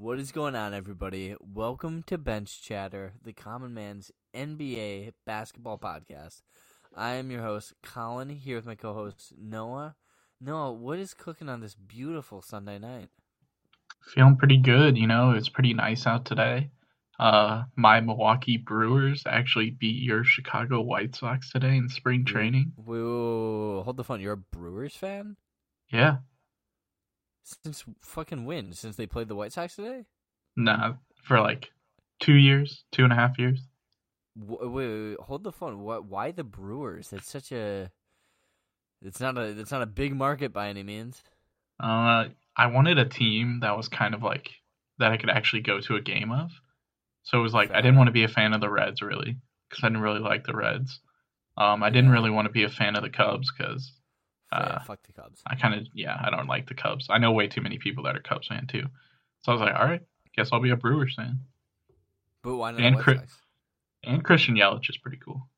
What is going on, everybody? Welcome to Bench Chatter, the Common Man's NBA basketball podcast. I am your host, Colin, here with my co host, Noah. Noah, what is cooking on this beautiful Sunday night? Feeling pretty good, you know, it's pretty nice out today. Uh, my Milwaukee Brewers actually beat your Chicago White Sox today in spring training. Whoa, hold the phone. You're a Brewers fan? Yeah. Since fucking when? Since they played the White Sox today? Nah, for like two years, two and a half years. Wait, wait, wait, hold the phone. What? Why the Brewers? It's such a. It's not a. It's not a big market by any means. Uh, I wanted a team that was kind of like that I could actually go to a game of. So it was like I didn't want to be a fan of the Reds really because I didn't really like the Reds. Um, I didn't really want to be a fan of the Cubs because yeah, uh, fuck the Cubs. I kind of yeah I don't like the Cubs. I know way too many people that are Cubs fan too. So I was like, all right, guess I'll be a Brewers fan. But why not and Chris- And Christian Yelich is pretty cool.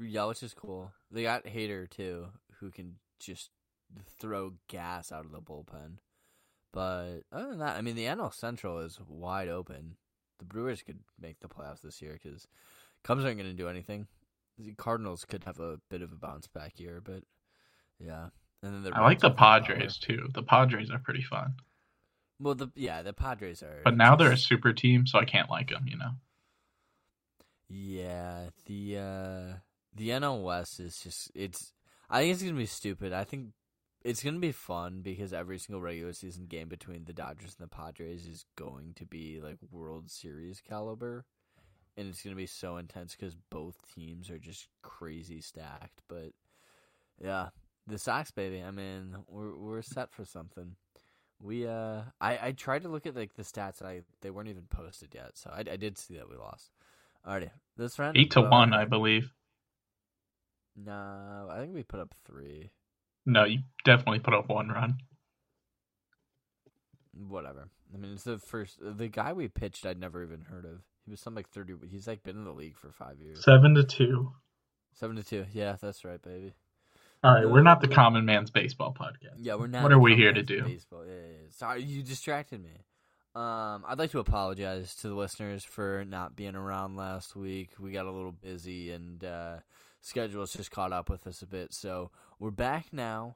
Yelich is cool. They got Hader too, who can just throw gas out of the bullpen. But other than that, I mean, the NL Central is wide open. The Brewers could make the playoffs this year because Cubs aren't going to do anything. The Cardinals could have a bit of a bounce back year, but yeah. And then the I like the. Padres too. The Padres are pretty fun, Well, the yeah, the Padres are. but now they're a super team, so I can't like them. You know. Yeah, the uh the NL West is just it's I think it's gonna be stupid. I think it's gonna be fun because every single regular season game between the Dodgers and the Padres is going to be like World Series caliber, and it's gonna be so intense because both teams are just crazy stacked. But yeah, the Sox, baby. I mean, we're we're set for something. We uh, I I tried to look at like the stats, and I they weren't even posted yet, so I I did see that we lost. Alrighty, this round Eight to uh, one, I believe. No, I think we put up three. No, you definitely put up one run. Whatever. I mean, it's the first. The guy we pitched, I'd never even heard of. He was something like thirty. He's like been in the league for five years. Seven to two. Seven to two. Yeah, that's right, baby. All right, we're not the common man's baseball podcast. Yeah, we're not. What are we here to do? Baseball. Yeah, yeah, yeah. Sorry, you distracted me. Um, I'd like to apologize to the listeners for not being around last week. We got a little busy, and uh, schedules just caught up with us a bit. So we're back now.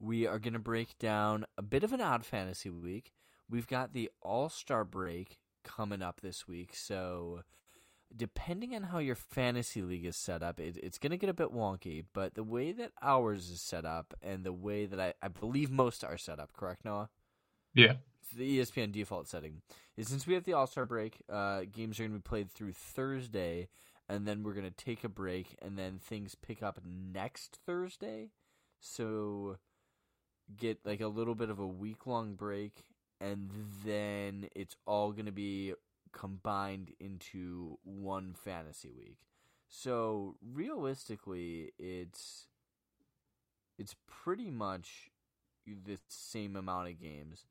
We are going to break down a bit of an odd fantasy week. We've got the All Star break coming up this week, so depending on how your fantasy league is set up, it, it's going to get a bit wonky. But the way that ours is set up, and the way that I, I believe most are set up, correct, Noah? Yeah. It's the ESPN default setting is since we have the All Star break, uh, games are going to be played through Thursday, and then we're going to take a break, and then things pick up next Thursday. So get like a little bit of a week long break, and then it's all going to be combined into one fantasy week. So realistically, it's it's pretty much the same amount of games.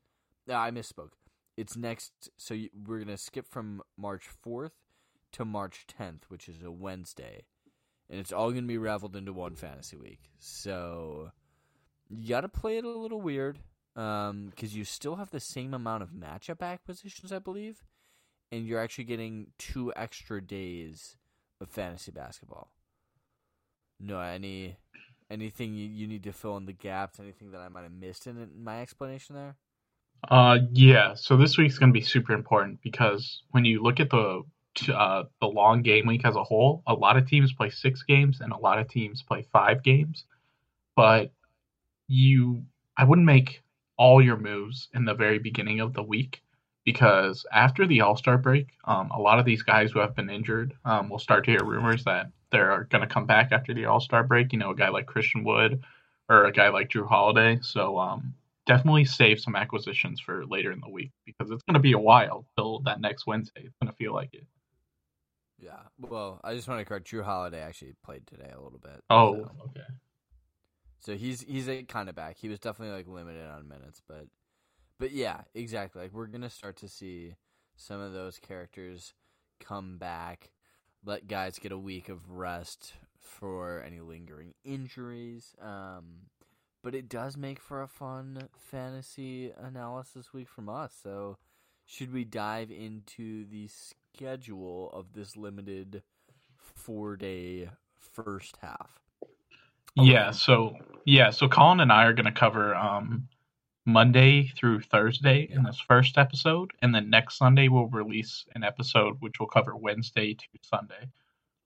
No, I misspoke. It's next. So we're gonna skip from March fourth to March tenth, which is a Wednesday, and it's all gonna be raveled into one fantasy week. So you gotta play it a little weird, um, because you still have the same amount of matchup acquisitions, I believe, and you're actually getting two extra days of fantasy basketball. No, any anything you, you need to fill in the gaps? Anything that I might have missed in, in my explanation there? Uh, yeah. So this week's going to be super important because when you look at the uh, the long game week as a whole, a lot of teams play six games and a lot of teams play five games. But you, I wouldn't make all your moves in the very beginning of the week because after the All Star break, um, a lot of these guys who have been injured um, will start to hear rumors that they're going to come back after the All Star break. You know, a guy like Christian Wood or a guy like Jrue Holiday. So um, definitely save some acquisitions for later in the week because it's going to be a while till that next Wednesday. It's going to feel like it. Yeah. Well, I just want to correct. Jrue Holiday actually played today a little bit. Oh, so, okay. so he's he's kind of back. He was definitely like limited on minutes, but but yeah, exactly. Like we're gonna start to see some of those characters come back. Let guys get a week of rest for any lingering injuries. Um, but it does make for a fun fantasy analysis week from us. So should we dive into the schedule of this limited four day first half? Yeah, so yeah, so Colin and I are going to cover um, Monday through Thursday in this first episode, and then next Sunday we'll release an episode which will cover Wednesday to Sunday.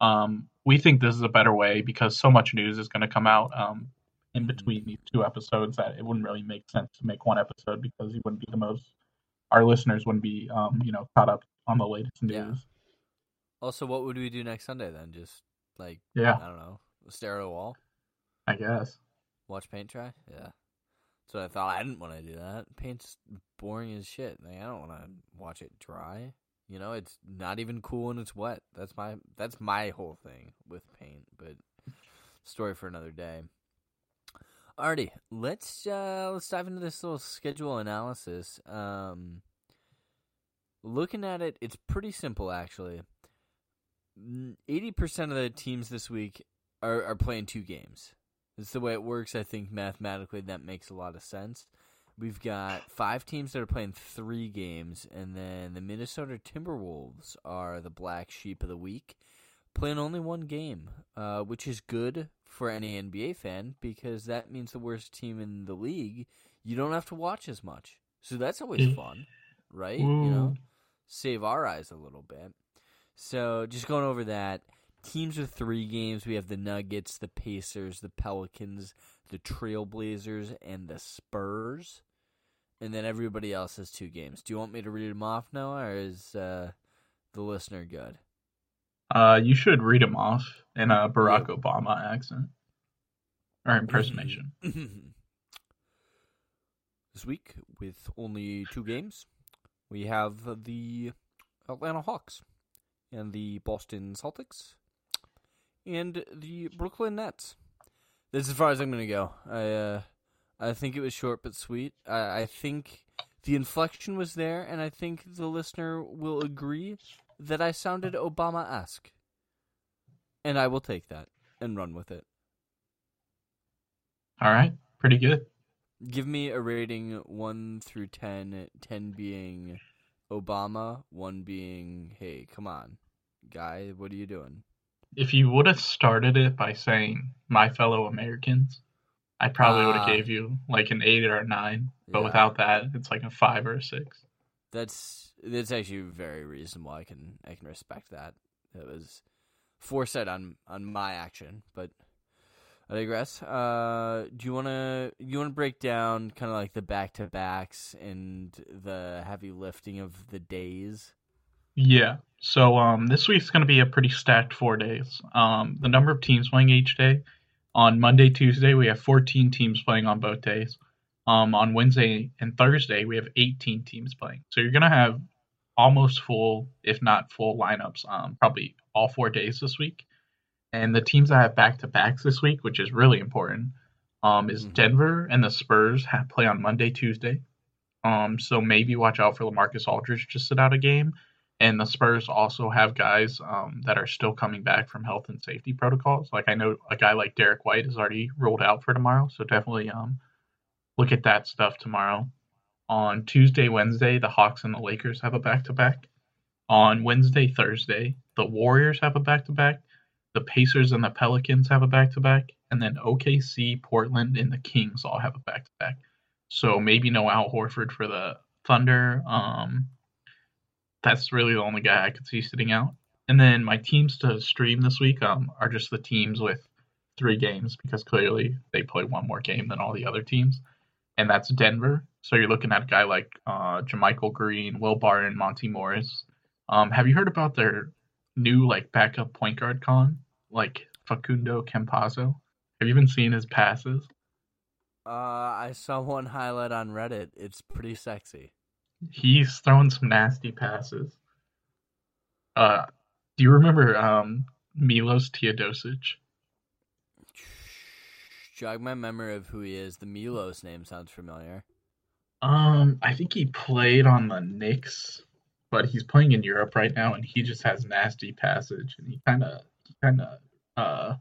Um, we think this is a better way because so much news is going to come out um, in between these two episodes that it wouldn't really make sense to make one episode because you wouldn't be the most. Our listeners wouldn't be, um, you know, caught up on the latest news. Yeah. Also, what would we do next Sunday then? Just like Yeah, I don't know, stare at a wall, I guess. watch paint dry. Yeah, so I thought I didn't want to do that. Paint's boring as shit. Like, I don't want to watch it dry. You know, it's not even cool when it's wet. That's my that's my whole thing with paint. But story for another day. Alrighty, let's uh, let's dive into this little schedule analysis. Um, looking at it, it's pretty simple actually. Eighty percent of the teams this week are, are playing two games. It's the way it works. I think mathematically that makes a lot of sense. We've got five teams that are playing three games, and then the Minnesota Timberwolves are the black sheep of the week, playing only one game, uh, which is good for any NBA fan because that means the worst team in the league you don't have to watch as much. So that's always fun, right? You know, save our eyes a little bit. So just going over that. Teams with three games, we have the Nuggets, the Pacers, the Pelicans, the Trailblazers, and the Spurs. And then everybody else has two games. Do you want me to read them off, now, or is uh, the listener good? Uh, you should read them off in a Barack Obama accent or impersonation. this week, with only two games, we have the Atlanta Hawks and the Boston Celtics and the Brooklyn Nets. That's as far as I'm going to go. I uh, I think it was short but sweet. I, I think the inflection was there, and I think the listener will agree that I sounded Obama esque. And I will take that and run with it. All right, pretty good. Give me a rating 1 through 10, 10 being Obama, 1 being, hey, come on, guy, what are you doing? If you would have started it by saying "my fellow Americans," I probably would Ah. have gave you like an eight or a nine. But Yeah. without that, it's like a five or a six. That's that's actually very reasonable. I can I can respect that. It was foresight on on my action, but I digress. Uh, do you wanna you wanna break down kind of like the back to backs and the heavy lifting of the days? Yeah. So um, this week's going to be a pretty stacked four days. Um, the number of teams playing each day. On Monday, Tuesday, we have 14 teams playing on both days. Um, on Wednesday and Thursday, we have 18 teams playing. So you're going to have almost full, if not full lineups, um, probably all four days this week. And the teams that have back to backs this week, which is really important, um, is Mhm. Denver and the Spurs have play on Monday, Tuesday. Um, so maybe watch out for Lamarcus Aldridge to sit out a game. And the Spurs also have guys um, that are still coming back from health and safety protocols. Like I know a guy like Derrick White is already ruled out for tomorrow, so definitely um, look at that stuff tomorrow. On Tuesday, Wednesday, the Hawks and the Lakers have a back to back. On Wednesday, Thursday, the Warriors have a back to back. The Pacers and the Pelicans have a back to back. And then OKC, Portland, and the Kings all have a back to back. So maybe no Al Horford for the Thunder. Um, that's really the only guy I could see sitting out. And then my teams to stream this week um, are just the teams with three games because clearly they play one more game than all the other teams, and that's Denver. So you're looking at a guy like uh, JaMychal Green, Will Barton, Monte Morris. Um, have you heard about their new like backup point guard con, like Facundo Campazzo? Have you been seeing his passes? Uh, I saw one highlight on Reddit. It's pretty sexy. He's throwing some nasty passes. Uh, do you remember um, Milos Teodosic? Jog my memory of who he is. The Milos name sounds familiar. Um, I think he played on the Knicks, but he's playing in Europe right now, and he just has nasty passage, and he kind of, he kind of, uh,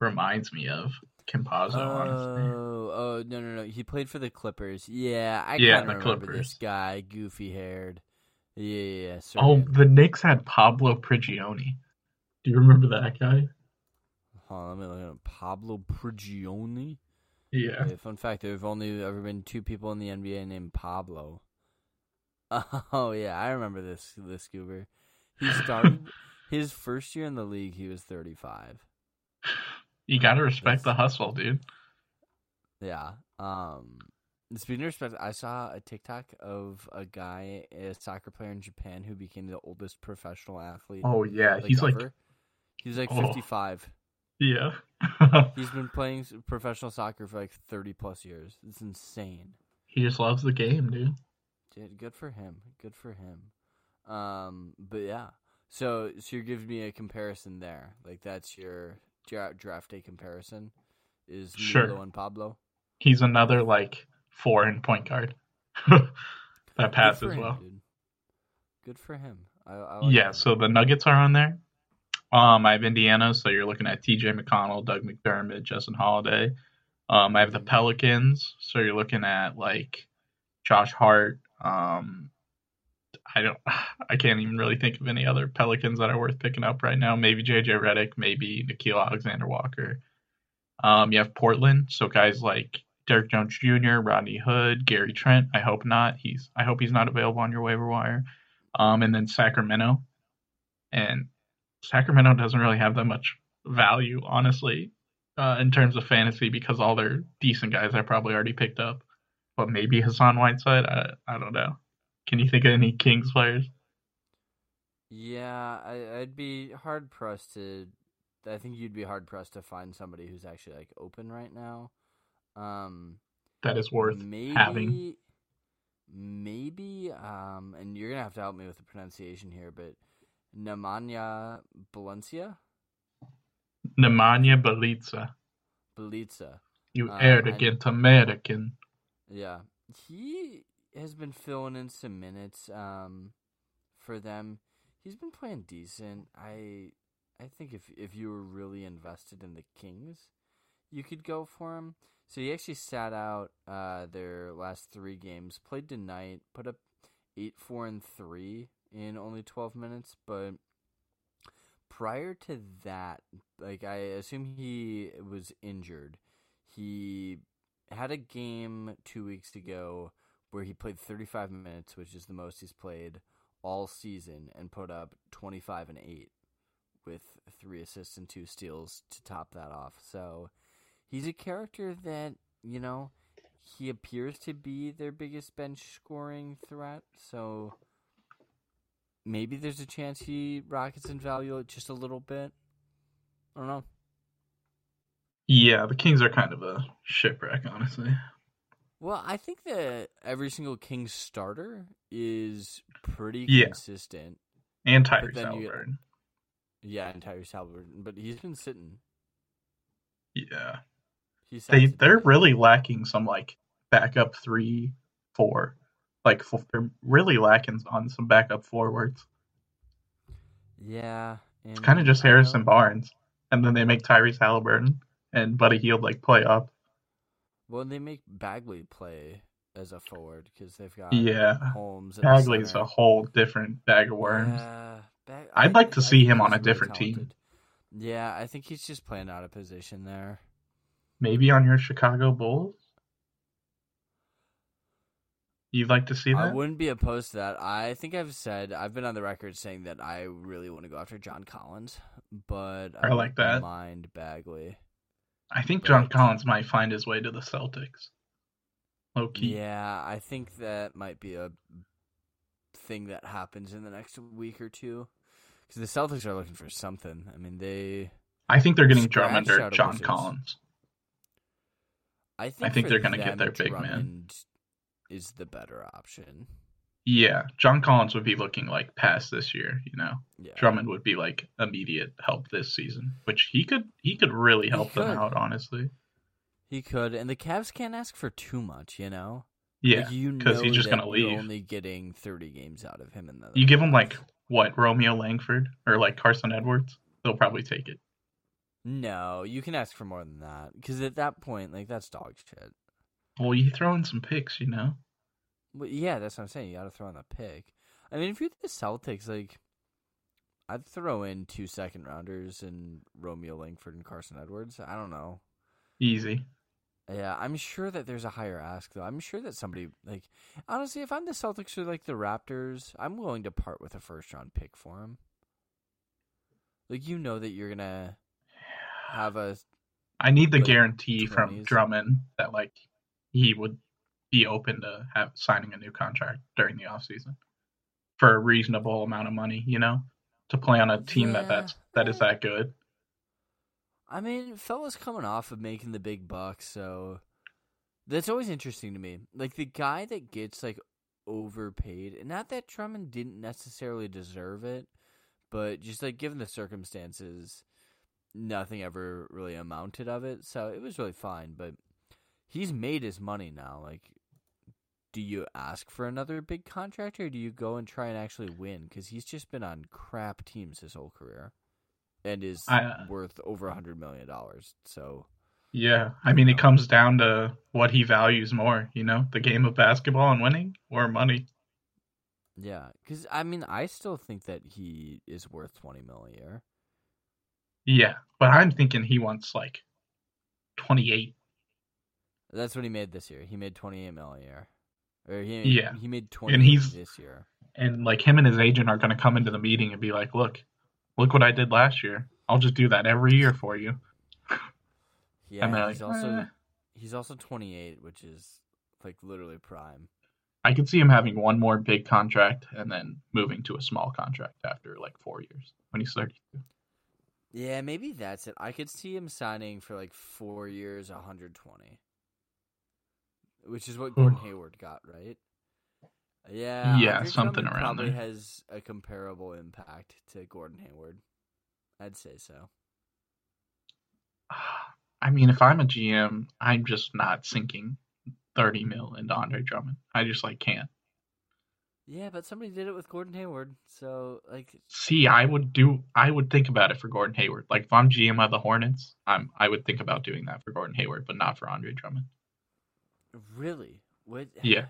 reminds me of Campazzo, honestly. Oh, oh no, no, no! He played for the Clippers. Yeah, I Yeah, kind the of remember Clippers. this guy, goofy haired. Yeah, yeah, yeah. Oh, the Knicks had Pablo Prigioni. Do you remember that guy? Hold on, let me look at Pablo Prigioni. Yeah. Okay, fun fact: there have only ever been two people in the NBA named Pablo. Oh yeah, I remember this. This goober. He started his first year in the league. He was thirty-five. You gotta respect That's- the hustle, dude. Yeah. Um. Speaking of respect, I saw a TikTok of a guy, a soccer player in Japan, who became the oldest professional athlete. Oh yeah, he's like he's like Oh. fifty-five. yeah. He's been playing professional soccer for like thirty plus years. It's insane. he just loves the game, dude. Dude, good for him. Good for him. Um, but yeah. So, so you're giving me a comparison there. Like that's your dra- draft day comparison. Is Sure. Milo and Pablo He's another like foreign point guard that passes well. dude. Good for him. I, I like Yeah, him. so the Nuggets are on there. Um, I have Indiana, so you're looking at T.J. McConnell, Doug McDermott, Justin Holiday. Um, I have the Mhm. Pelicans, so you're looking at like Josh Hart. Um, I don't, I can't even really think of any other Pelicans that are worth picking up right now. Maybe J.J. Redick, maybe Nickeil Alexander Walker. Um, you have Portland, so guys like Derrick Jones Jr., Rodney Hood, Gary Trent. I hope not. He's, I hope he's not available on your waiver wire. Um, and then Sacramento, and Sacramento doesn't really have that much value, honestly, uh, in terms of fantasy because all their decent guys I probably already picked up. But maybe Hassan Whiteside, I, I don't know. Can you think of any Kings players? Yeah, I, I'd be hard pressed to. I think you'd be hard pressed to find somebody who's actually like open right now. Um, That is worth maybe, having. Maybe, um, and you're gonna have to help me with the pronunciation here, but Nemanja Balencia, Nemanja Bjelica. Bjelica. You Um, arrogant American. Yeah, he has been filling in some minutes um, for them. He's been playing decent. I I think if if you were really invested in the Kings, you could go for him. So he actually sat out uh, their last three games. Played tonight. Put up eight, four, and three in only twelve minutes. But prior to that, like I assume he was injured. He had a game two weeks ago where he played 35 minutes, which is the most he's played all season, and put up 25 and 8 with three assists and two steals to top that off. So he's a character that, you know, he appears to be their biggest bench scoring threat. So maybe there's a chance he rockets in value just a little bit. I don't know. Yeah, the Kings are kind of a shipwreck, honestly. Well, I think that every single King starter is pretty Yeah. consistent. And Tyrese Halliburton. Yeah, and Tyrese Halliburton, but he's been sitting. Yeah. He's they they're really lacking some like backup three, four, like f- they're really lacking on some backup forwards. yeah. It's kind of just Harrison Barnes, and then they make Tyrese Halliburton and Buddy Hield like play up. Well, they make Bagley play as a forward because they've got Yeah, Holmes. Bagley's a whole different bag of worms. Yeah, Bag- I'd I- like to I see think him on a different team. Yeah, I think he's just playing out of position there. Maybe on your Chicago Bulls. You'd like to see that? I wouldn't be opposed to that. I think I've said I've been on the record saying that I really want to go after John Collins, but I like that. Mind Bagley. I think John Collins might find his way to the Celtics. Low key. Yeah, I think that might be a thing that happens in the next week or two. Because the Celtics are looking for something. I mean, they. I think they're getting Drummond or John Wizards. Collins. I think, I think they're gonna get their big man. Is the better option. Yeah, John Collins would be looking like past this year, you know. Yeah. Drummond would be like immediate help this season, which he could he could really He help them could. out, honestly. He could, and the Cavs can't ask for too much, you know. Yeah, Like, you 'cause he's just gonna leave. Only getting thirty games out of him in the. you give him like what Romeo Langford or like Carsen Edwards, they'll probably take it. No, you can ask for more than that because at that point, like that's dog shit. Well, you throw in some picks, you know. Well, yeah, that's what I'm saying. You got to throw in the pick. I mean, if you're the Celtics, like, I'd throw in two second rounders and Romeo Langford and Carsen Edwards. I don't know. Easy. Yeah, I'm sure that there's a higher ask though. I'm sure that somebody like honestly, if I'm the Celtics or like the Raptors, I'm willing to part with a first round pick for him. Like you know that you're gonna have a I need the guarantee from Drummond that like he would be open to have signing a new contract during the offseason for a reasonable amount of money, you know, to play on a team that that's that is that good. I mean, fella's coming off of making the big bucks, so that's always interesting to me. Like the guy that gets like overpaid, and not that Drummond didn't necessarily deserve it, but just like given the circumstances, nothing ever really amounted of it, so it was really fine. But he's made his money now. Like, do you ask for another big contract, or do you go and try and actually win? Because he's just been on crap teams his whole career, and is I- uh, worth over a hundred million dollars. So Yeah, I mean it comes down to what he values more, you know, the game of basketball and winning or money. yeah, because I mean, I still think that he is worth twenty mil a year. Yeah, but I'm thinking he wants like 28. That's what he made this year. He made twenty eight mil a year, or he Yeah. he made twenty And he's- this year. and like him and his agent are going to come into the meeting and be like, "Look, look what I did last year. I'll just do that every year for you." Yeah, And he's like, also "Eh." he's also twenty eight, which is like literally prime. I could see him having one more big contract and then moving to a small contract after like 4 years when he's 32. Yeah, maybe that's it. I could see him signing for like four years, one hundred twenty, which is what Gordon Hayward got, right? Yeah, Yeah, Andre something Drummond around probably there. has a comparable impact to Gordon Hayward. I'd say so. I mean, if I'm a GM, I'm just not sinking 30 mil into Andre Drummond. I just like can't. Yeah, but somebody did it with Gordon Hayward, so like, See, I would do I would think about it for Gordon Hayward. Like if I'm GM of the Hornets, I'm I would think about doing that for Gordon Hayward, but not for Andre Drummond. Really, what? Yeah.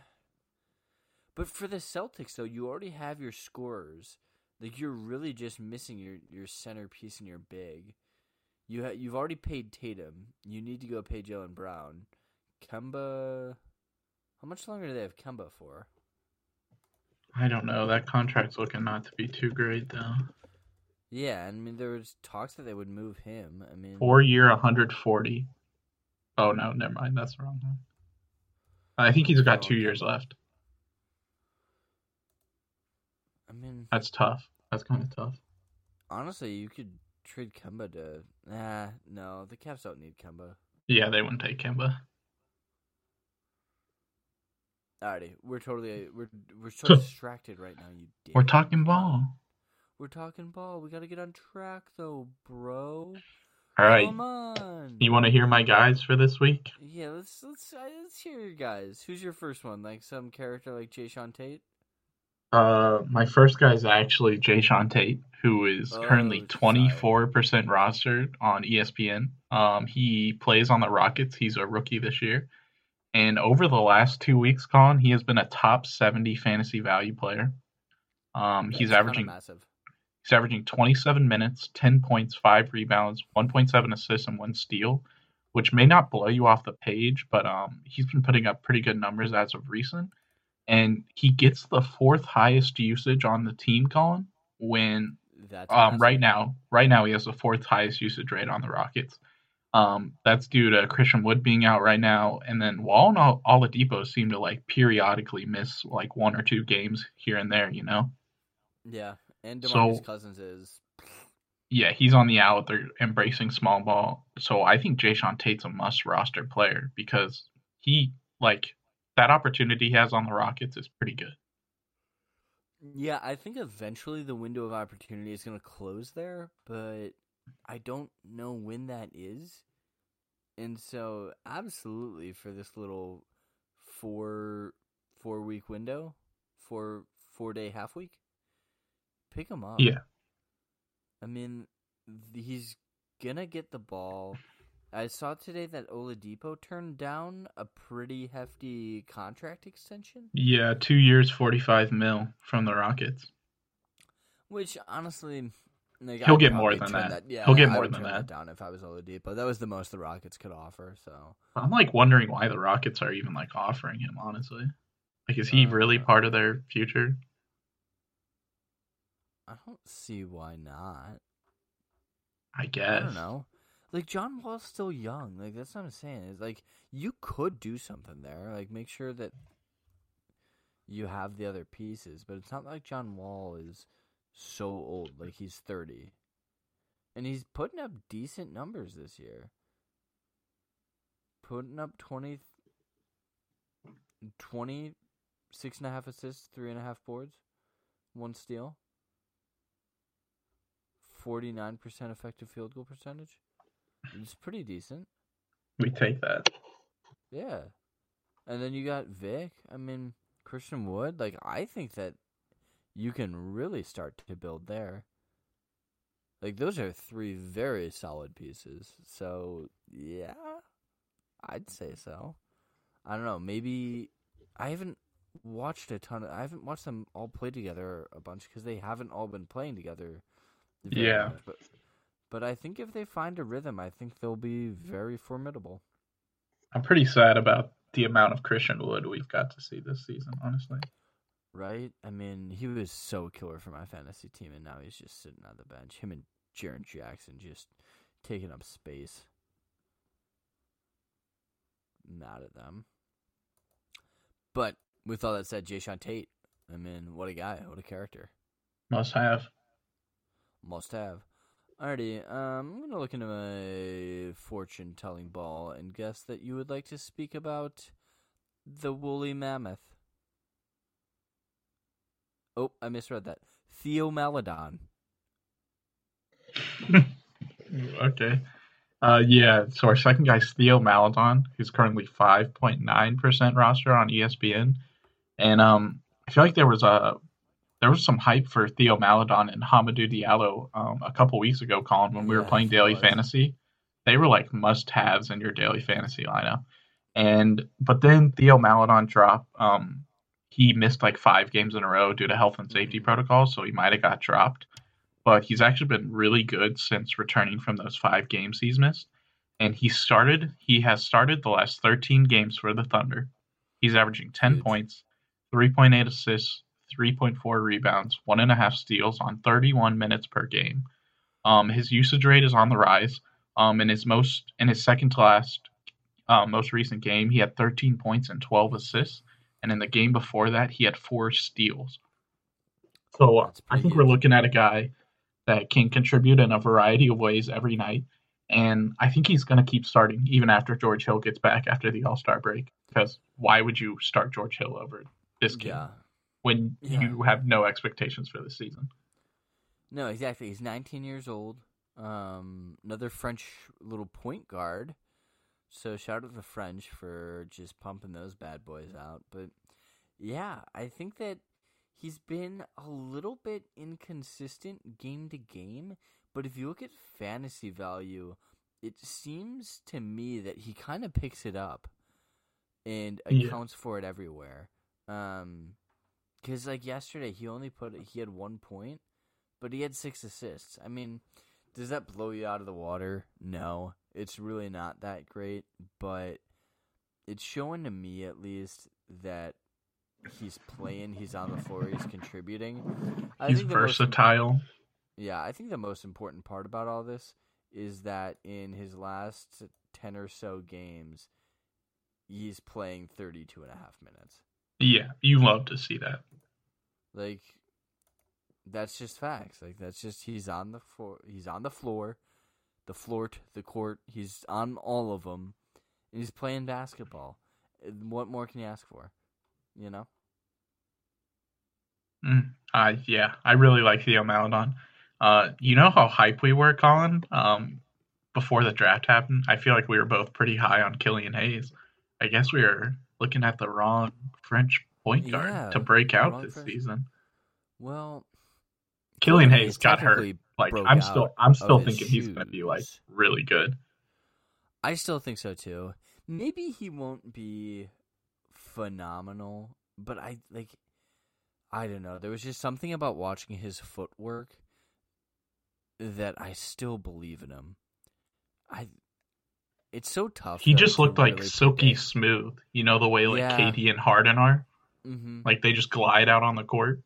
But for the Celtics, though, you already have your scorers. Like you're really just missing your your centerpiece and your big. You ha- you've already paid Tatum. You need to go pay Jaylen Brown. Kemba, how much longer do they have Kemba for? I don't know. That contract's looking not to be too great though. Yeah, I mean there was talks that they would move him. I mean, Four year 140. Oh no, never mind. That's the wrong one. I think he's got Oh, two years left. I mean, That's tough. That's kind of tough. honestly, you could trade Kemba to. Nah, no, the Cavs don't need Kemba. Yeah, they wouldn't take Kemba. Alrighty, we're totally we're we're so distracted right now. You. We're talking ball. We're talking ball. We gotta get on track though, bro. All right. You want to hear my guys for this week? Yeah, let's let's uh, let's hear your guys. Who's your first one? Like some character like Jae'Sean Tate? Uh, my first guy is actually Jae'Sean Tate, who is Oh, currently 24% rostered on ESPN. Um, he plays on the Rockets. He's a rookie this year. And over the last two weeks, Con, he has been a top 70 fantasy value player. Um, he's averaging massive. He's averaging 27 minutes, 10 points, 5 rebounds, 1.7 assists, and 1 steal, which may not blow you off the page, but um, he's been putting up pretty good numbers as of recent. And he gets the fourth highest usage on the team, Colin, when That's um, right now, right now he has the fourth highest usage rate on the Rockets. Um, that's due to Christian Wood being out right now, and then Wall and Ol- Oladipo seem to like periodically miss like one or two games here and there. You know, Yeah, and So- Demarcus Cousins is. yeah, he's on the out. They're embracing small ball, so I think Jae'Sean Tate's a must roster player because he like that opportunity he has on the Rockets is pretty good. Yeah, I think eventually the window of opportunity is going to close there, but I don't know when that is. And so, absolutely for this little four four week window, four four day half week, pick him up. Yeah. I mean, he's gonna get the ball I saw today that Oladipo turned down a pretty hefty contract extension. Yeah, two years, forty-five mil from the Rockets. Which honestly, like, He'll get more than turn that. Yeah, He'll get I more than turn that. down if I was Oladipo. That was the most the Rockets could offer. So I'm like wondering why the Rockets are even like offering him. Honestly, like, is he really Uh, part of their future? I don't see why not. I guess. I don't know. Like John Wall's still young. Like that's what I'm saying. Is like you could do something there. Like make sure that you have the other pieces, but it's not like John Wall is so old. Like he's 30. And he's putting up decent numbers this year. Putting up 20 20 six and a half assists, three and a half boards, one steal. 49% effective field goal percentage. It's pretty decent. We take that. Yeah. And then you got Vic. I mean, Christian Wood. Like, I think that you can really start to build there. Like, those are three very solid pieces. So, yeah, I'd say so. I don't know. Maybe I haven't watched a ton of. I haven't watched them all play together a bunch because they haven't all been playing together. Yeah. much, But, but I think if they find a rhythm, I think they'll be very formidable. I'm pretty sad about the amount of Christian Wood we've got to see this season. Honestly, Right? I mean, he was so killer for my fantasy team, and now he's just sitting on the bench. Him and Jaren Jackson just taking up space. Mad at them. But with all that said, Jae'Sean Tate, I mean, what a guy, what a character. must have. Must have. Alrighty, um, I'm gonna look into my fortune telling ball and guess that you would like to speak about the woolly mammoth. Oh, I misread that. Theo Maledon. okay. Uh, yeah. So our second guy's Theo Maledon, who's currently 5.9% roster on ESPN, and um, I feel like there was a there was some hype for Theo Maledon and Hamidou Diallo um, a couple weeks ago, Colin, when we were Yeah, playing daily fantasy. They were like must haves in your daily fantasy lineup, and but then Theo Maledon dropped. Um, he missed like five games in a row due to health and safety Mhm. protocols, so he might have got dropped but he's actually been really good since returning from those five games he's missed. And he started, he has started the last 13 games for the Thunder. He's averaging 10 Huge. points, 3.8 assists, 3.4 rebounds, one and a half steals on 31 minutes per game. Um, his usage rate is on the rise. Um, in his most, in his second to last, uh, most recent game, he had 13 points and 12 assists. And in the game before that, he had four steals. So uh, I think we're looking at a guy that can contribute in a variety of ways every night. And I think he's going to keep starting even after George Hill gets back after the All Star break. Because why would you start George Hill over this game Yeah. When Yeah. you have no expectations for the season? No, exactly. He's 19 years old. Um, another French little point guard. So shout out to the French for just pumping those bad boys out. But yeah, I think that he's been a little bit inconsistent game to game. But if you look at fantasy value, it seems to me that he kind of picks it up and Yeah. accounts for it everywhere. Um, because like yesterday, he only put he had one point, but he had six assists. I mean, does that blow you out of the water? No, it's really not that great, but it's showing to me at least that he's playing, he's on the floor, he's contributing. I he's most versatile. yeah, I think the most important part about all this is that in his last 10 or so games, he's playing 32 and a half minutes. Yeah, you love to see that. Like that's just facts. Like that's just he's on the floor. He's on the floor, the floor, the court. He's on all of them, and he's playing basketball. What more can you ask for? You know. Mm, uh, yeah, I really like Theo Maledon. Uh, you know how hype we were, Colin, um, before the draft happened? I feel like we were both pretty high on Killian Hayes. I guess we were looking at the wrong French point guard Yeah, to break out this French- season. Well, Killian Killian Hayes Hayes got hurt. Like I'm still, I'm still thinking he's going to be like really good. I still think so too. Maybe he won't be phenomenal, but I like I don't know. There was just something about watching his footwork that I still believe in him. I it's so tough. He just looked like really silky smooth. You know the way like Yeah. KD and Harden are. Mhm. Like they just glide out on the court.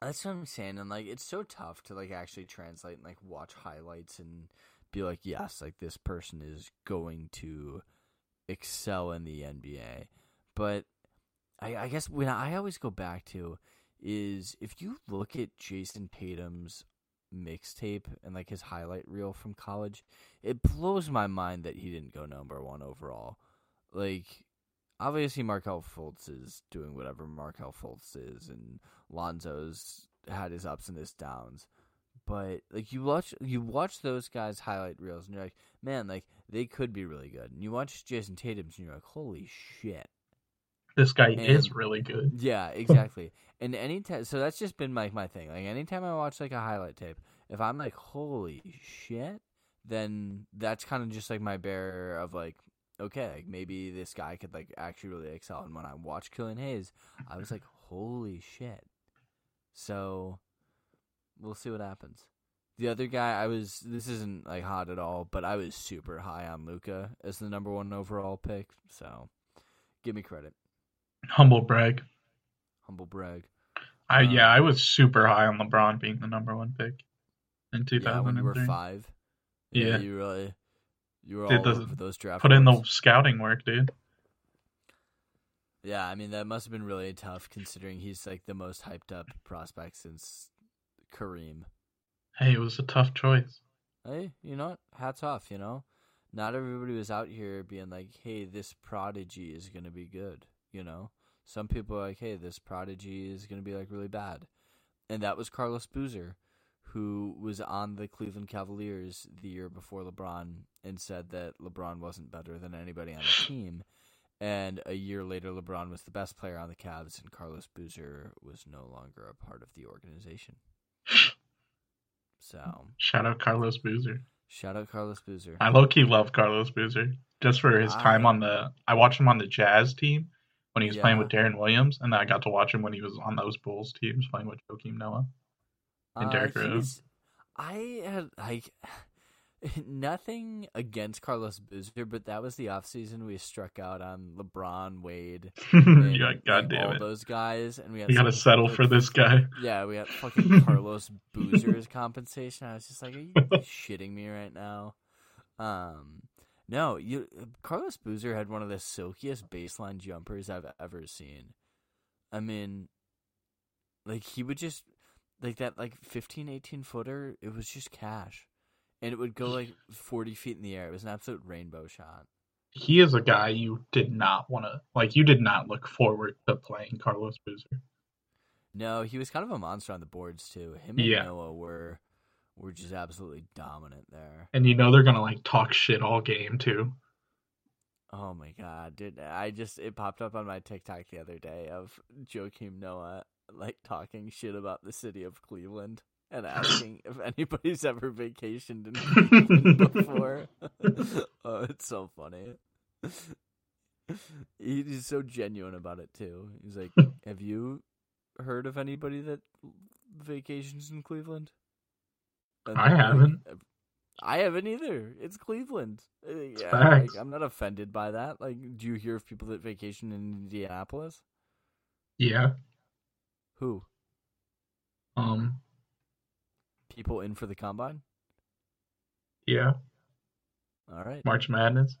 That's what I'm saying, and like it's so tough to like actually translate and like watch highlights and be like, yes, like this person is going to excel in the NBA. But I, I guess when I always go back to is if you look at Jayson Tatum's mixtape and like his highlight reel from college, it blows my mind that he didn't go number one overall. Like obviously Markelle Fultz is doing whatever Markelle Fultz is, and Lonzo's had his ups and his downs. But like you watch, you watch those guys' highlight reels, and you're like, man, like they could be really good. And you watch Jayson Tatum's, and you're like, holy shit. This guy And- is really good. Yeah, exactly. and anytime, so that's just been like my thing. Like anytime I watch like a highlight tape, if I'm like, holy shit, then that's kind of just like my bearer of like, okay, like maybe this guy could like actually really excel. And when I watched Killian Hayes, I was like, holy shit. So we'll see what happens. The other guy, I was. This isn't like hot at all, but I was super high on Luka as the number one overall pick. So give me credit, Humble brag. humble brag. I Um, yeah, I was super high on LeBron being the number one pick in two Yeah, when and you were five. Yeah. you really, you were Did all over those draft. Put in the scouting work, dude. Yeah, I mean that must have been really tough considering he's like the most hyped up prospect since Kareem. Hey, it was a tough choice. Hey, you know what? Hats off. You know, not everybody was out here being like, "Hey, this prodigy is gonna be good." You know, some people are like, "Hey, this prodigy is gonna be like really bad," and that was Carlos Boozer, who was on the Cleveland Cavaliers the year before LeBron and said that LeBron wasn't better than anybody on the team. And a year later, LeBron was the best player on the Cavs, and Carlos Boozer was no longer a part of the organization. So, Shout out Carlos Boozer. shout out Carlos Boozer. I low key love Carlos Boozer just for his time on the. I watched him on the Jazz team when he was playing with Deron Williams, and then I got to watch him when he was on those Bulls teams playing with Joakim Noah. and Derrick Rose. Uh, I had like nothing against Carlos Boozer, but that was the offseason we struck out on LeBron, Wade, and, yeah, God damn all it. those guys, and we had You gotta settle for this guy. Yeah, we had fucking Carlos Boozer's compensation. I was just like, are you shitting me right now? Um, no, you Carlos Boozer had one of the silkiest baseline jumpers I've ever seen. I mean, like he would just like that like 15 18 footer, it was just cash. And it would go like 40 feet in the air. It was an absolute rainbow shot. He is a guy you did not want to like. You did not look forward to playing Carlos Boozer. No, he was kind of a monster on the boards too. Him and Yeah. Noah were were just absolutely dominant there. And you know they're gonna like talk shit all game too. Oh my god, dude! I just it popped up on my TikTok the other day of Joakim Noah like talking shit about the city of Cleveland and asking if anybody's ever vacationed in Cleveland before. oh, it's so funny. He's so genuine about it too. He's like, "Have you heard of anybody that vacations in Cleveland?" I haven't. I haven't either. It's Cleveland. Uh, Yeah, facts. like, I'm not offended by that. Like, do you hear of people that vacation in Indianapolis? Yeah. Who? Um. People in for the combine? Yeah. All right. March Madness.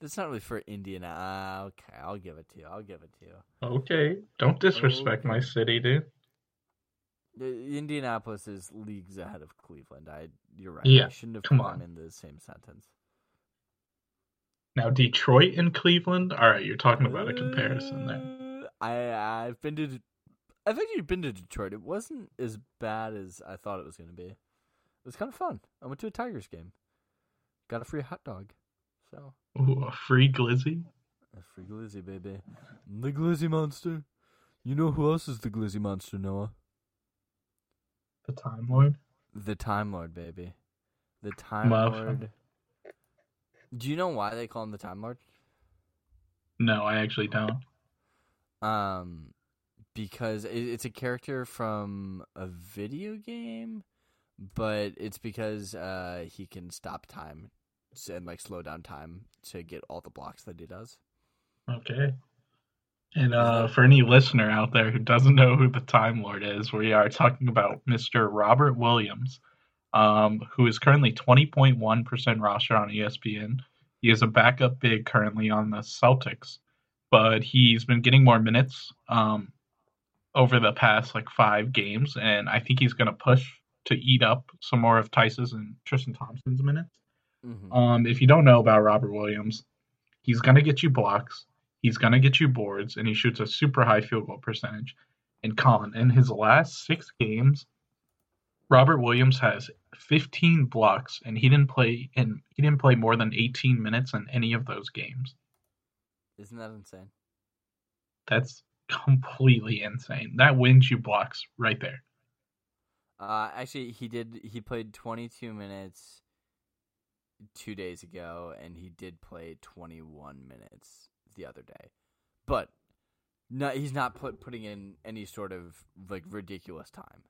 That's not really for Indiana. Uh, okay, I'll give it to you. I'll give it to you. Okay. Don't disrespect my city, dude. Indianapolis is leagues ahead of Cleveland. I, you're right. Yeah, I shouldn't have come put on. them in the same sentence. Now Detroit and Cleveland. All right, you're talking about a comparison there. Uh, I I've been to. I've actually been to Detroit. It wasn't as bad as I thought it was going to be. It was kind of fun. I went to a Tigers game. Got a free hot dog. So Ooh, a free glizzy. a free glizzy, baby. The glizzy monster. You know who else is the glizzy monster, Noah? The Time Lord. The Time Lord, baby. The Time Lord. Do you know why they call him the Time Lord? No, I actually don't. Um, because it's a character from a video game, but it's because uh he can stop time and like slow down time to get all the blocks that he does. Okay. And uh, for any listener out there who doesn't know who the Time Lord is, we are talking about Mr. Robert Williams, um, who is currently 20.1% roster on ESPN. He is a backup big currently on the Celtics, but he's been getting more minutes um, over the past like five games, and I think he's going to push to eat up some more of Theis's and Tristan Thompson's minutes. Mm-hmm. Um, if you don't know about Robert Williams, he's going to get you blocks He's going to get you boards, and he shoots a super high field goal percentage. And Colin, in his last six games, Robert Williams has 15 blocks, and he didn't play and he didn't play more than 18 minutes in any of those games. Isn't that insane? That's completely insane. That wins you blocks right there. Uh, actually, he did. He played 22 minutes two days ago, and he did play 21 minutes the other day, but no, he's not put, putting in any sort of like ridiculous time,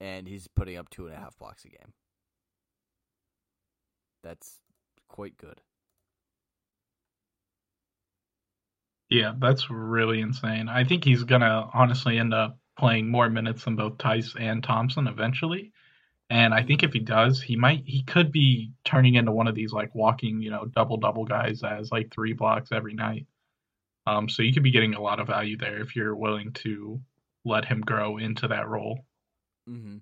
and he's putting up two and a half blocks a game. That's quite good. Yeah, that's really insane. I think he's gonna honestly end up playing more minutes than both Theis and Thompson eventually. And I think if he does, he might he could be turning into one of these like walking, you know, double double guys as like three blocks every night. Um, so you could be getting a lot of value there if you're willing to let him grow into that role. Mm-hmm.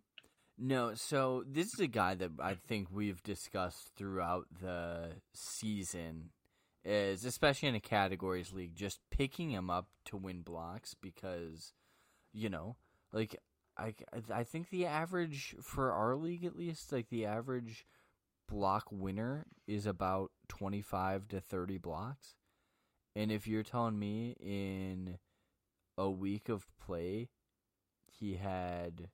No, so this is a guy that I think we've discussed throughout the season, is especially in a categories league, just picking him up to win blocks because, you know, like I, I think the average for our league at least like the average block winner is about 25 to 30 blocks. And if you're telling me in a week of play he had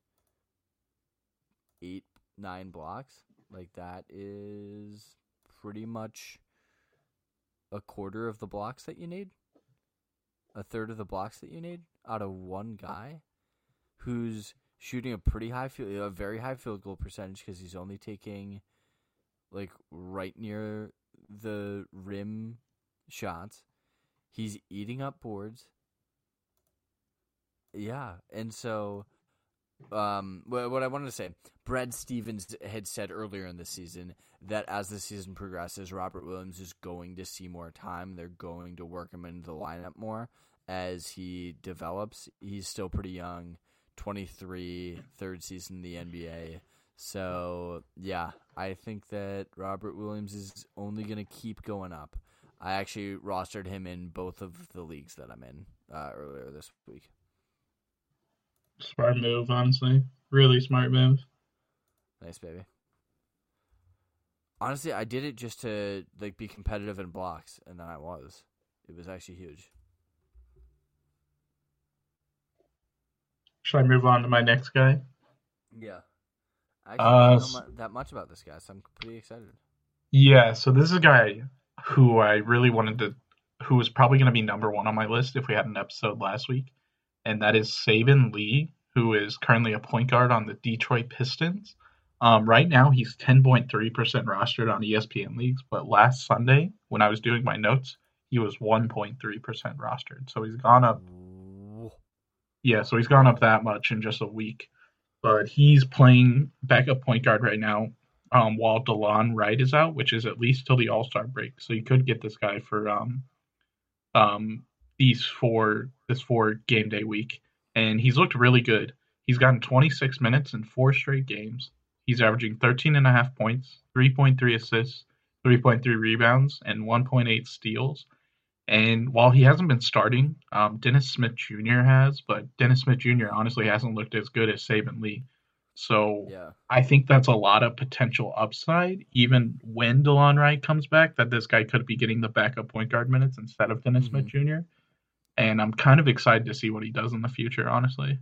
eight nine blocks like that is pretty much a quarter of the blocks that you need? A third of the blocks that you need out of one guy who's shooting a pretty high field, a very high field goal percentage because he's only taking like right near the rim shots. He's eating up boards. Yeah, and so um, what I wanted to say, Brad Stevens had said earlier in the season that as the season progresses, Robert Williams is going to see more time. They're going to work him into the lineup more as he develops. He's still pretty young. 23, third season in the NBA. So, yeah, I think that Robert Williams is only going to keep going up. I actually rostered him in both of the leagues that I'm in uh, earlier this week. Smart move, honestly. Really smart move. Nice, baby. Honestly, I did it just to like be competitive in blocks, and then I was. It was actually huge. Should I move on to my next guy? Yeah. I uh, don't know that much about this guy, so I'm pretty excited. Yeah, so this is a guy who I really wanted to, who was probably going to be number one on my list if we had an episode last week, and that is Saben Lee, who is currently a point guard on the Detroit Pistons. Um, right now, he's 10.3% rostered on ESPN leagues, but last Sunday, when I was doing my notes, he was 1.3% rostered. So he's gone up yeah, so he's gone up that much in just a week. But he's playing backup point guard right now um, while Delon Wright is out, which is at least till the All Star break. So you could get this guy for um, um, these four this four game day week, and he's looked really good. He's gotten 26 minutes in four straight games. He's averaging 13 and a half points, 3.3 assists, 3.3 rebounds, and 1.8 steals. And while he hasn't been starting, um, Dennis Smith Jr. has, but Dennis Smith Jr. honestly hasn't looked as good as Saben Lee. So yeah. I think that's a lot of potential upside, even when Delon Wright comes back, that this guy could be getting the backup point guard minutes instead of Dennis mm-hmm. Smith Jr. And I'm kind of excited to see what he does in the future, honestly.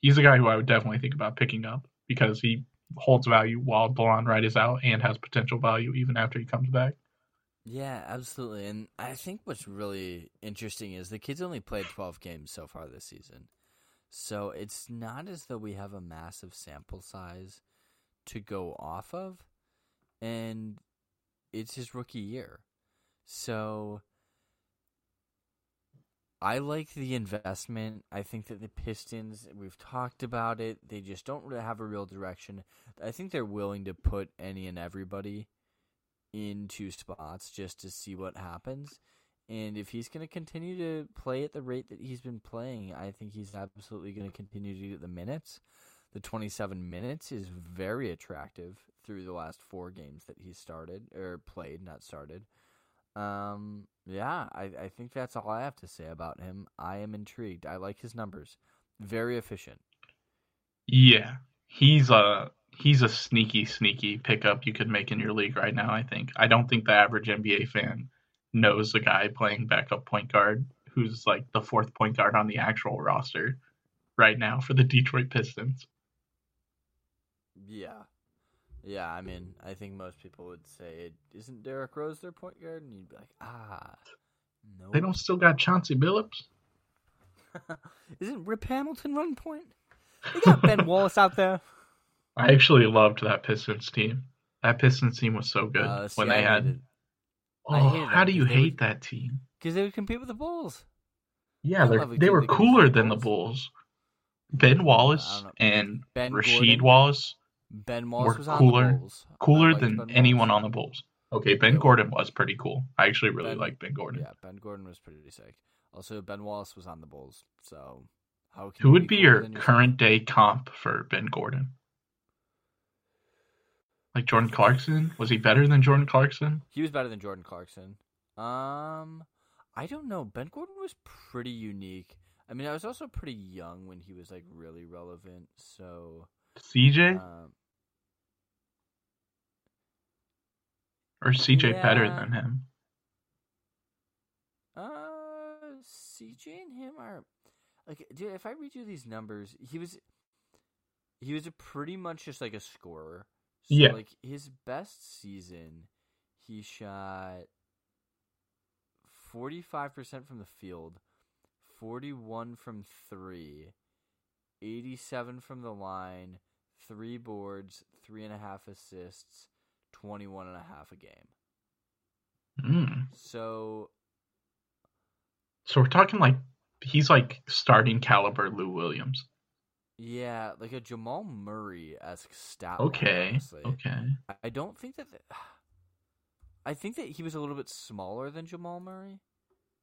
He's a guy who I would definitely think about picking up because he holds value while Delon Wright is out and has potential value even after he comes back. Yeah, absolutely. And I think what's really interesting is the kids only played 12 games so far this season. So it's not as though we have a massive sample size to go off of. And it's his rookie year. So I like the investment. I think that the Pistons, we've talked about it, they just don't really have a real direction. I think they're willing to put any and everybody into spots just to see what happens. And if he's going to continue to play at the rate that he's been playing, I think he's absolutely going to continue to get the minutes. The 27 minutes is very attractive through the last four games that he started or played, not started. Um, yeah, I, I think that's all I have to say about him. I am intrigued. I like his numbers. Very efficient. Yeah, he's a he's a sneaky, sneaky pickup you could make in your league right now. I think. I don't think the average NBA fan knows a guy playing backup point guard who's like the fourth point guard on the actual roster right now for the Detroit Pistons. Yeah. Yeah, I mean, I think most people would say, "Isn't Derrick Rose their point guard?" And you'd be like, "Ah, no." They don't still got Chauncey Billups. Isn't Rip Hamilton run point? They got Ben Wallace out there. I actually loved that Pistons team. That Pistons team was so good Uh, see, when I they had. hated- Oh, how do you hate would- that team? because they would compete with the Bulls. Yeah, they they were cooler than the Bulls. Ben Wallace and Ben Rasheed Gordon? Wallace Ben Were Wallace was on cooler- the Bulls. Cooler than Ben anyone Wallace. on the Bulls. Okay, Ben Gordon was pretty cool. I actually really Ben- like Ben Gordon. Yeah, Ben Gordon was pretty sick. Also, Ben Wallace was on the Bulls. So, how can Who would be cooler your current day comp for Ben Gordon? Like Jordan Clarkson? Was he better than Jordan Clarkson? He was better than Jordan Clarkson. Um, I don't know. Ben Gordon was pretty unique. I mean, I was also pretty young when he was like really relevant. So, CJ um, or CJ better than him? uh, CJ and him are like, dude. If I read you these numbers, he was he was a pretty much just like a scorer. So, Yeah. Like his best season, he shot forty five percent from the field, forty one from three, eighty seven from the line, three boards, three and a half assists, twenty one and a half a game. Mm. So So we're talking like he's like starting caliber Lou Williams. Yeah, like a Jamal Murray esque stat. Okay. honestly. Okay. I- don't think that. The, I think that he was a little bit smaller than Jamal Murray.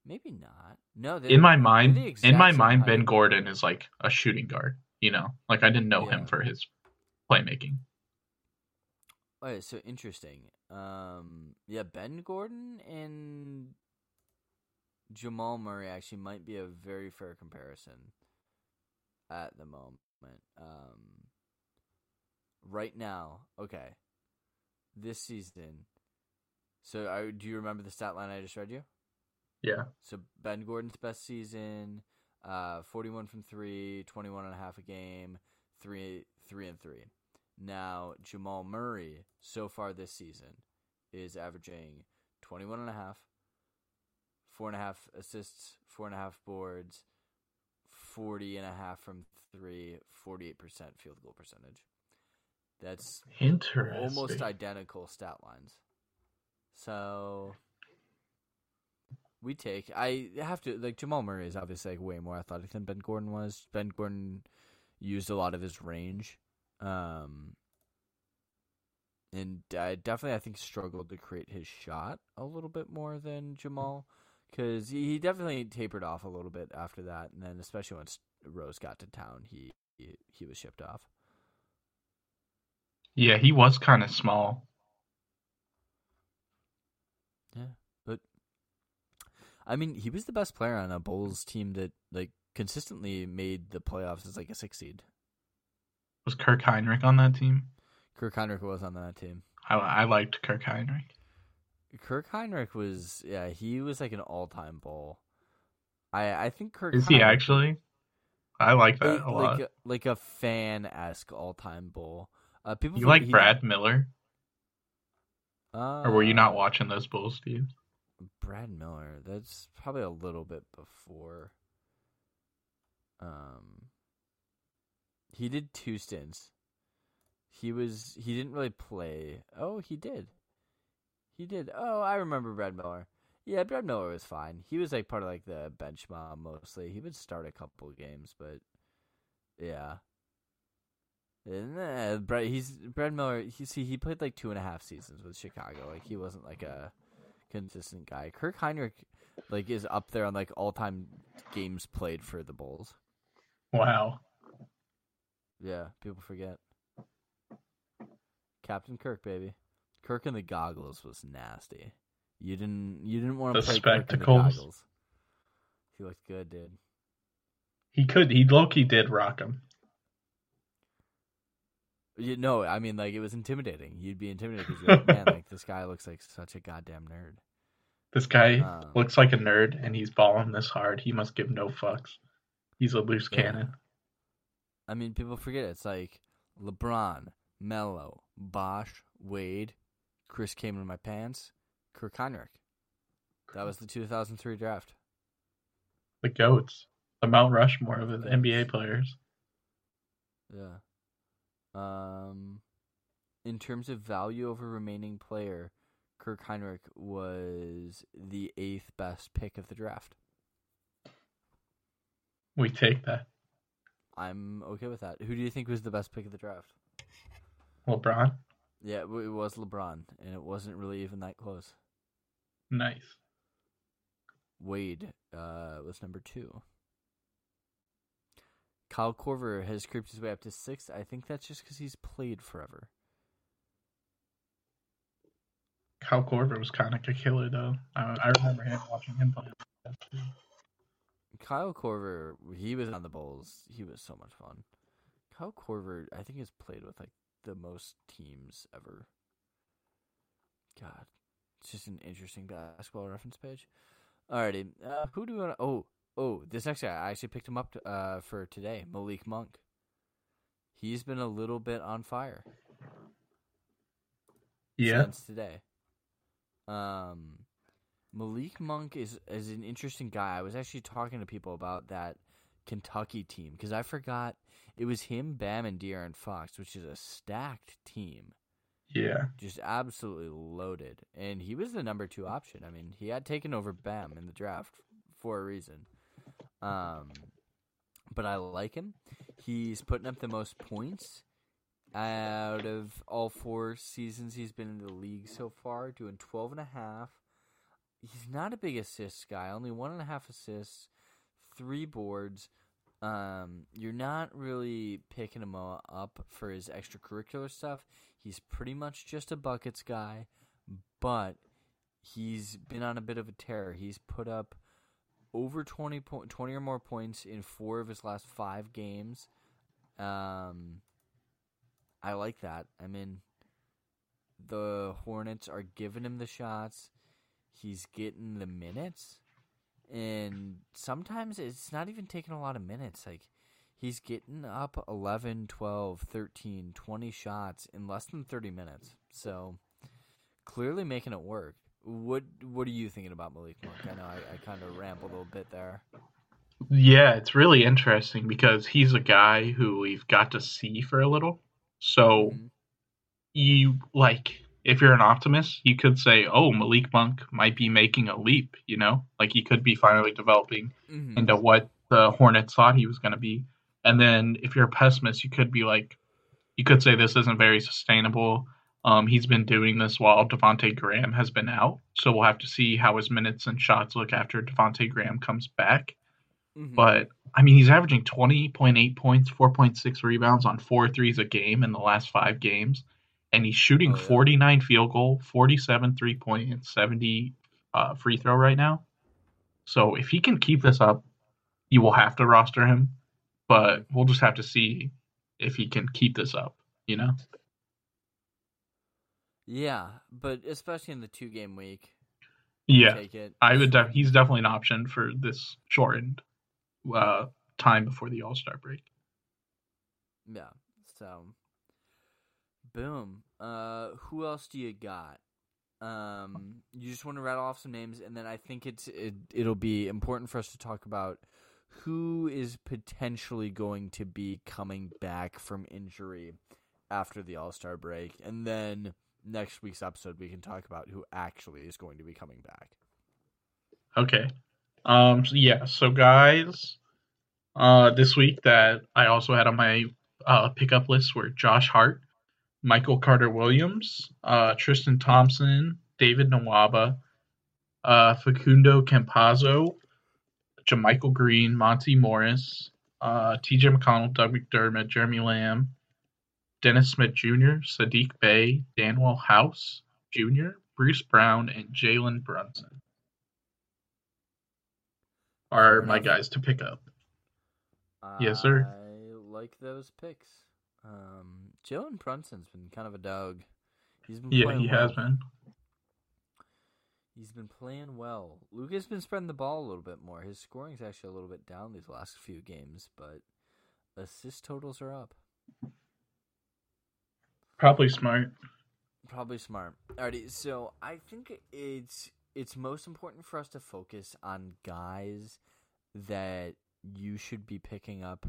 Maybe not. No, In my mind, in my mind, Ben. Gordon is like a shooting guard. You know, like I didn't know Yeah. him for his playmaking. Okay, so interesting. Um, yeah, Ben Gordon and Jamal Murray actually might be a very fair comparison at the moment. Um, right now, okay, this season. So, I, do you remember the stat line I just read you? Yeah. So Ben Gordon's best season, uh, 41 from 3, 21 and a half a game, 3 3 and 3. Now, Jamal Murray so far this season is averaging 21 and a half, four and a half assists, four and a half boards, 40 and a half from 3, 48% field goal percentage. That's Interesting. almost identical stat lines. So we take. I have to like Jamal Murray is obviously like way more athletic than Ben Gordon was. Ben Gordon used a lot of his range, um, and uh, definitely I think struggled to create his shot a little bit more than Jamal because he, he definitely tapered off a little bit after that, and then especially once Rose got to town, he he, he was shipped off. Yeah, he was kind of small. Yeah, but I mean, he was the best player on a Bulls team that like consistently made the playoffs as like a six seed. Was Kirk Hinrich on that team? Kirk Hinrich was on that team. I, I liked Kirk Hinrich. Kirk Hinrich was yeah, he was like an all time Bull. I I think Kirk Is he actually? I like that like, a lot. like a, like a fan esque all time Bull. Uh, people You like he- Brad Miller, uh, or were you not watching those Bulls Steve? Brad Miller. That's probably a little bit before. Um, he did two stints. He was he didn't really play. Oh, he did. He did. Oh, I remember Brad Miller. Yeah, Brad Miller was fine. He was like part of like the bench mob mostly. He would start a couple of games, but yeah. And, uh, Brad, he's Brad Miller. He see he played like two and a half seasons with Chicago. Like he wasn't like a consistent guy. Kirk Hinrich like is up there on like all time games played for the Bulls. Wow. Yeah, people forget. Captain Kirk, baby. Kirk in the goggles was nasty. You didn't you didn't want to The play Kirk in the goggles. He looked good, dude. He could. He Loki did rock him. You know, I mean, like it was intimidating. You'd be intimidated because you're like, man, like this guy looks like such a goddamn nerd. This guy Um, looks like a nerd, and he's balling this hard. He must give no fucks. He's a loose Yeah. cannon. I mean, people forget it's like LeBron, Melo, Bosh, Wade, Chris came in my pants, Kirk Hinrich. That was the 2003 draft. The goats, the Mount Rushmore of the NBA players. Yeah. Um, in terms of value over remaining player, Kirk Hinrich was the eighth best pick of the draft. We take that. I'm okay with that. Who do you think was the best pick of the draft? LeBron, Yeah, it it was LeBron, and it wasn't really even that close. nice. Wade uh, was number two. Kyle Korver has creeped his way up to six. I think that's just because he's played forever. Kyle Korver was kind of a killer, though. I, I remember him watching him play. Kyle Korver, he was on the Bulls. He was so much fun. Kyle Korver, I think, has played with like the most teams ever. God, it's just an interesting basketball reference page. Alrighty, uh, who do we want? to... Oh, oh, this next guy, I actually picked him up to, uh, for today. Malik Monk. He's been a little bit on fire. Yeah, since today. Um, Malik Monk is is an interesting guy. I was actually talking to people about that Kentucky team because I forgot it was him, Bam, and De'Aaron Fox, which is a stacked team, yeah. just absolutely loaded. And he was the number two option. I mean, he had taken over Bam in the draft for a reason. Um, but I like him. He's putting up the most points out of all four seasons he's been in the league so far, doing 12 and a half. He's not a big assist guy, only one and a half assists, three boards. Um, you're not really picking him up for his extracurricular stuff. He's pretty much just a buckets guy, but he's been on a bit of a tear. He's put up over 20, po- 20 or more points in four of his last five games. Um, I like that. I mean, the Hornets are giving him the shots. He's getting the minutes. And sometimes it's not even taking a lot of minutes. Like, he's getting up 11, 12, 13, 20 shots in less than 30 minutes. So, clearly making it work. What What are you thinking about Malik Monk? I know I, I kind of rambled a little bit there. Yeah, it's really interesting because he's a guy who we've got to see for a little. So Mhm. you like if you're an optimist, you could say, "Oh, Malik Monk might be making a leap." You know, like he could be finally developing Mhm. into what the Hornets thought he was going to be. And then if you're a pessimist, you could be like, you could say this isn't very sustainable. Um, he's been doing this while Devonte Graham has been out, so we'll have to see how his minutes and shots look after Devonte Graham comes back. Mhm. But I mean, he's averaging 20.8 points, 4.6 rebounds on four threes a game in the last five games. And he's shooting Oh, yeah. 49 field goal, 47 three point, and 70 uh, free throw right now. So if he can keep this up, you will have to roster him. But we'll just have to see if he can keep this up, you know? yeah, but especially in the two game week, Yeah. take it. I would. Def- he's definitely an option for this shortened uh, time before the All Star break. Yeah. So Boom. Uh, who else do you got? Um, you just want to rattle off some names, and then I think it's it, it'll be important for us to talk about who is potentially going to be coming back from injury after the All Star break, and then next week's episode we can talk about who actually is going to be coming back. Okay. Um. So yeah. So guys, uh, this week that I also had on my uh pickup list were Josh Hart, Michael Carter Williams, uh, Tristan Thompson, David Nwaba, uh, Facundo Campazzo, JaMychal Green, Monte Morris, uh, TJ McConnell, Doug McDermott, Jeremy Lamb, Dennis Smith Jr., Sadiq Bey, Danuel House Jr., Bruce Brown, and Jalen Brunson are my guys to pick up. Yes, sir. I like those picks. Um, Jalen Brunson's been kind of a dog. He's been Yeah, he well. has been. He's been playing well. Luka's been spreading the ball a little bit more. His scoring's actually a little bit down these last few games, but assist totals are up. Probably smart. Probably smart. Alrighty, so I think it's it's most important for us to focus on guys that you should be picking up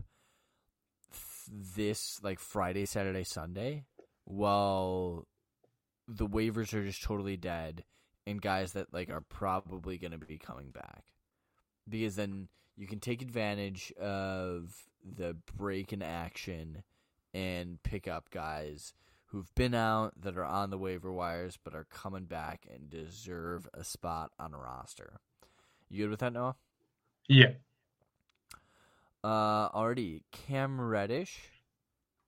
this like Friday, Saturday, Sunday, while the waivers are just totally dead, and guys that like are probably going to be coming back, because then you can take advantage of the break in action and pick up guys who've been out that are on the waiver wires but are coming back and deserve a spot on a roster. You good with that, Noah? Yeah. Uh, already, Cam Reddish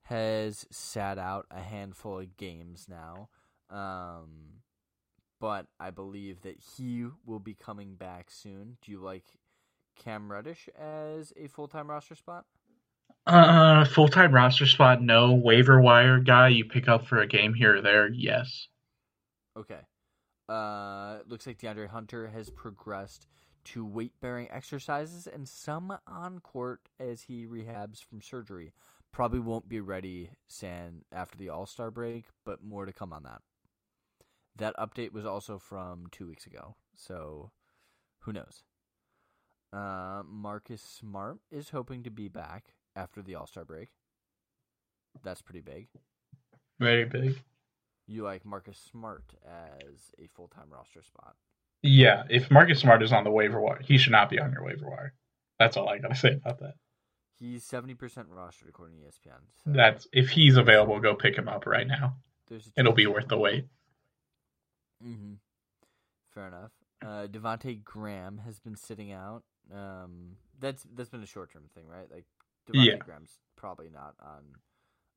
has sat out a handful of games now, um, but I believe that he will be coming back soon. Do you like Cam Reddish as a full time roster spot? Uh, full time roster spot, no. Waiver wire guy you pick up for a game here or there, yes. Okay. Uh, looks like DeAndre Hunter has progressed to weight bearing exercises and some on court as he rehabs from surgery. Probably won't be ready, San, after the All Star break, but more to come on that. That update was also from two weeks ago, so who knows? Uh, Marcus Smart is hoping to be back after the All Star break. That's pretty big. Very big. You like Marcus Smart as a full time roster spot. Yeah, if Marcus Smart is on the waiver wire, he should not be on your waiver wire. That's all I gotta say about that. He's seventy percent rostered according to ESPN. So That's if he's available, go pick him up right now. It'll be worth the wait. Mm-hmm. Fair enough. Uh, Devonte Graham has been sitting out. Um, that's that's been a short term thing, right? Like Devonte Yeah. Graham's probably not on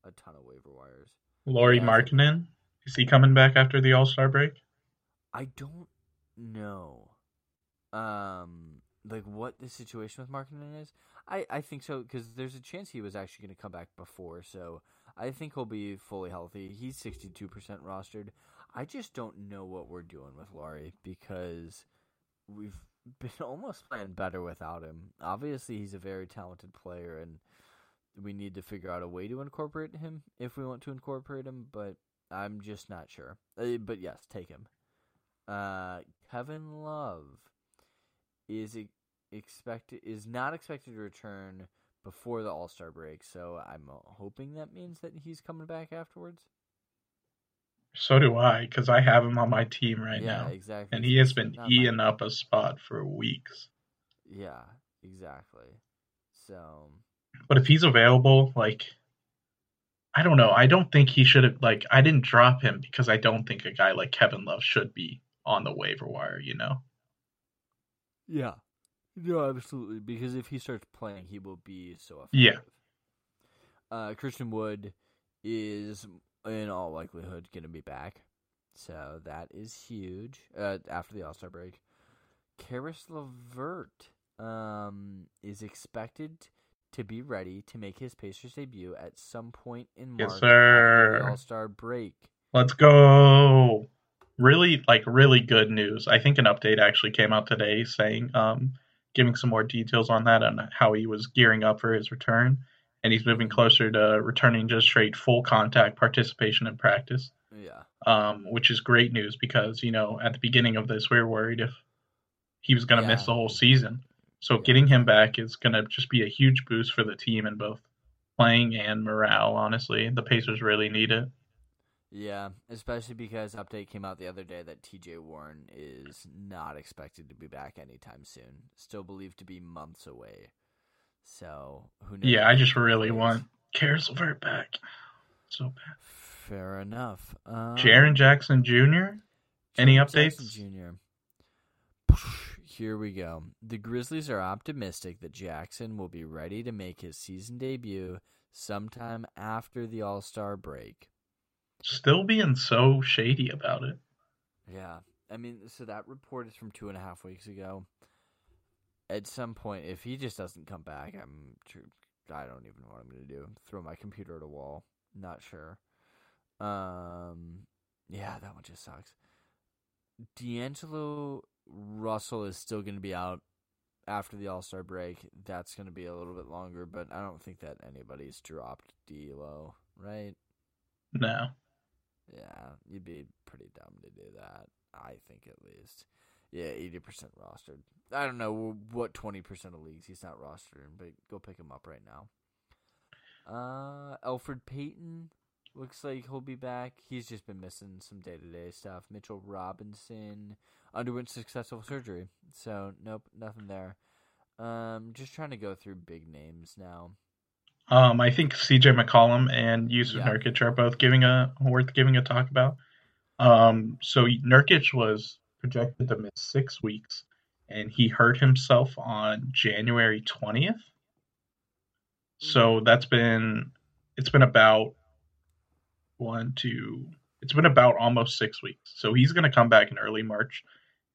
a ton of waiver wires. Lauri Yeah. Markkanen, is he coming back after the All Star break? I don't know, um, like what the situation with Markkanen is. I I think so because there's a chance he was actually going to come back before, so I think he'll be fully healthy. He's sixty two percent rostered. I just don't know what we're doing with Lauri because we've been almost playing better without him. Obviously, he's a very talented player, and we need to figure out a way to incorporate him if we want to incorporate him. But I'm just not sure. Uh, but yes, take him. Uh, Kevin Love is expected is not expected to return before the All Star break, so I'm uh, hoping that means that he's coming back afterwards. So do I, because I have him on my team right now. yeah, now, exactly. and he has been Not eating up a spot for weeks. Yeah, exactly. So But if he's available, like, I don't know. I don't think he should have. Like, I didn't drop him because I don't think a guy like Kevin Love should be on the waiver wire. You know? yeah, no, absolutely. Because if he starts playing, he will be so Yeah. effective. Uh, Christian Wood is in all likelihood going to be back, so that is huge. Uh, after the All Star break, Caris LeVert um is expected to be ready to make his Pacers debut at some point in March Yes, after the All Star break. Let's go. Really, like, really good news. I think an update actually came out today saying, um, giving some more details on that and how he was gearing up for his return. and he's moving closer to returning just straight full contact participation in practice. Yeah. Um, which is great news because you know at the beginning of this we were worried if he was going to Yeah. miss the whole season. So Yeah. getting him back is going to just be a huge boost for the team in both playing and morale. Honestly, the Pacers really need it. Yeah, especially because update came out the other day that TJ Warren is not expected to be back anytime soon. Still believed to be months away. So who knows? Yeah, I just really want Caris LeVert back. So bad. Fair enough. Um, Jaren Jackson Jr. Any Jaren Jackson updates? Jr. Here we go. The Grizzlies are optimistic that Jackson will be ready to make his season debut sometime after the All Star break. Still being so shady about it. Yeah, I mean, so that report is from two and a half weeks ago. At some point, if he just doesn't come back, I'm I don't even know what I'm gonna do. Throw my computer at a wall. Not sure. Um, yeah, that one just sucks. D'Angelo Russell is still gonna be out after the All Star break. That's gonna be a little bit longer, but I don't think that anybody's dropped D'Lo, right? No. Yeah, you'd be pretty dumb to do that. I think at least. Yeah, eighty percent rostered. I don't know what twenty percent of leagues he's not rostered but go pick him up right now. Uh, Elfrid Payton looks like he'll be back. He's just been missing some day to day stuff. Mitchell Robinson underwent successful surgery, so nope, nothing there. Um, just trying to go through big names now. Um, I think CJ McCollum and Jusuf Yeah. Nurkic are both giving a worth giving a talk about. Um, so Nurkic was projected to miss six weeks, and he hurt himself on January twentieth. So that's been it's been about one, two, it's been about almost six weeks. So he's going to come back in early March,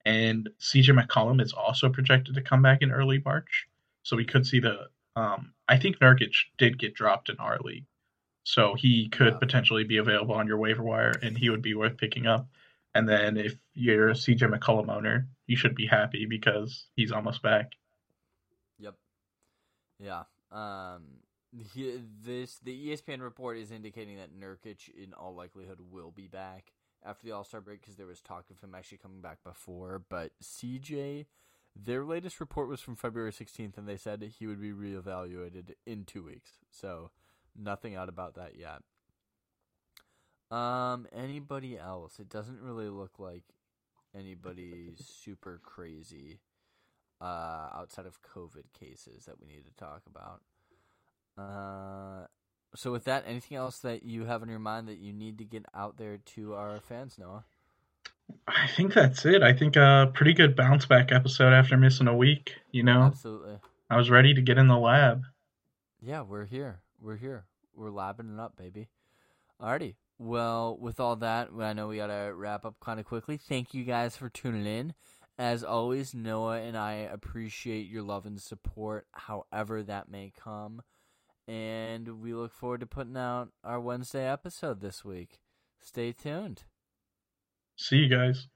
and CJ McCollum is also projected to come back in early March. So we could see the. Um, I think Nurkic did get dropped in our league, so he could Yeah. potentially be available on your waiver wire, and he would be worth picking up. And then if you're a CJ McCollum owner, you should be happy because he's almost back. Yep. Yeah. Um. He, this the ESPN report is indicating that Nurkic, in all likelihood, will be back after the All Star break because there was talk of him actually coming back before. But CJ, their latest report was from February sixteenth, and they said he would be reevaluated in two weeks. So nothing out about that yet. Um. Anybody else? It doesn't really look like anybody super crazy uh, outside of COVID cases that we need to talk about. Uh, so with that, anything else that you have in your mind that you need to get out there to our fans, Noah? I think that's it. I think a pretty good bounce back episode after missing a week. You know, Absolutely. I was ready to get in the lab. Yeah, we're here. We're here. We're labbing it up, baby. Alrighty. Well, with all that, I know we gotta wrap up kind of quickly. Thank you guys for tuning in. As always, Noah and I appreciate your love and support, however that may come. And we look forward to putting out our Wednesday episode this week. Stay tuned. See you guys.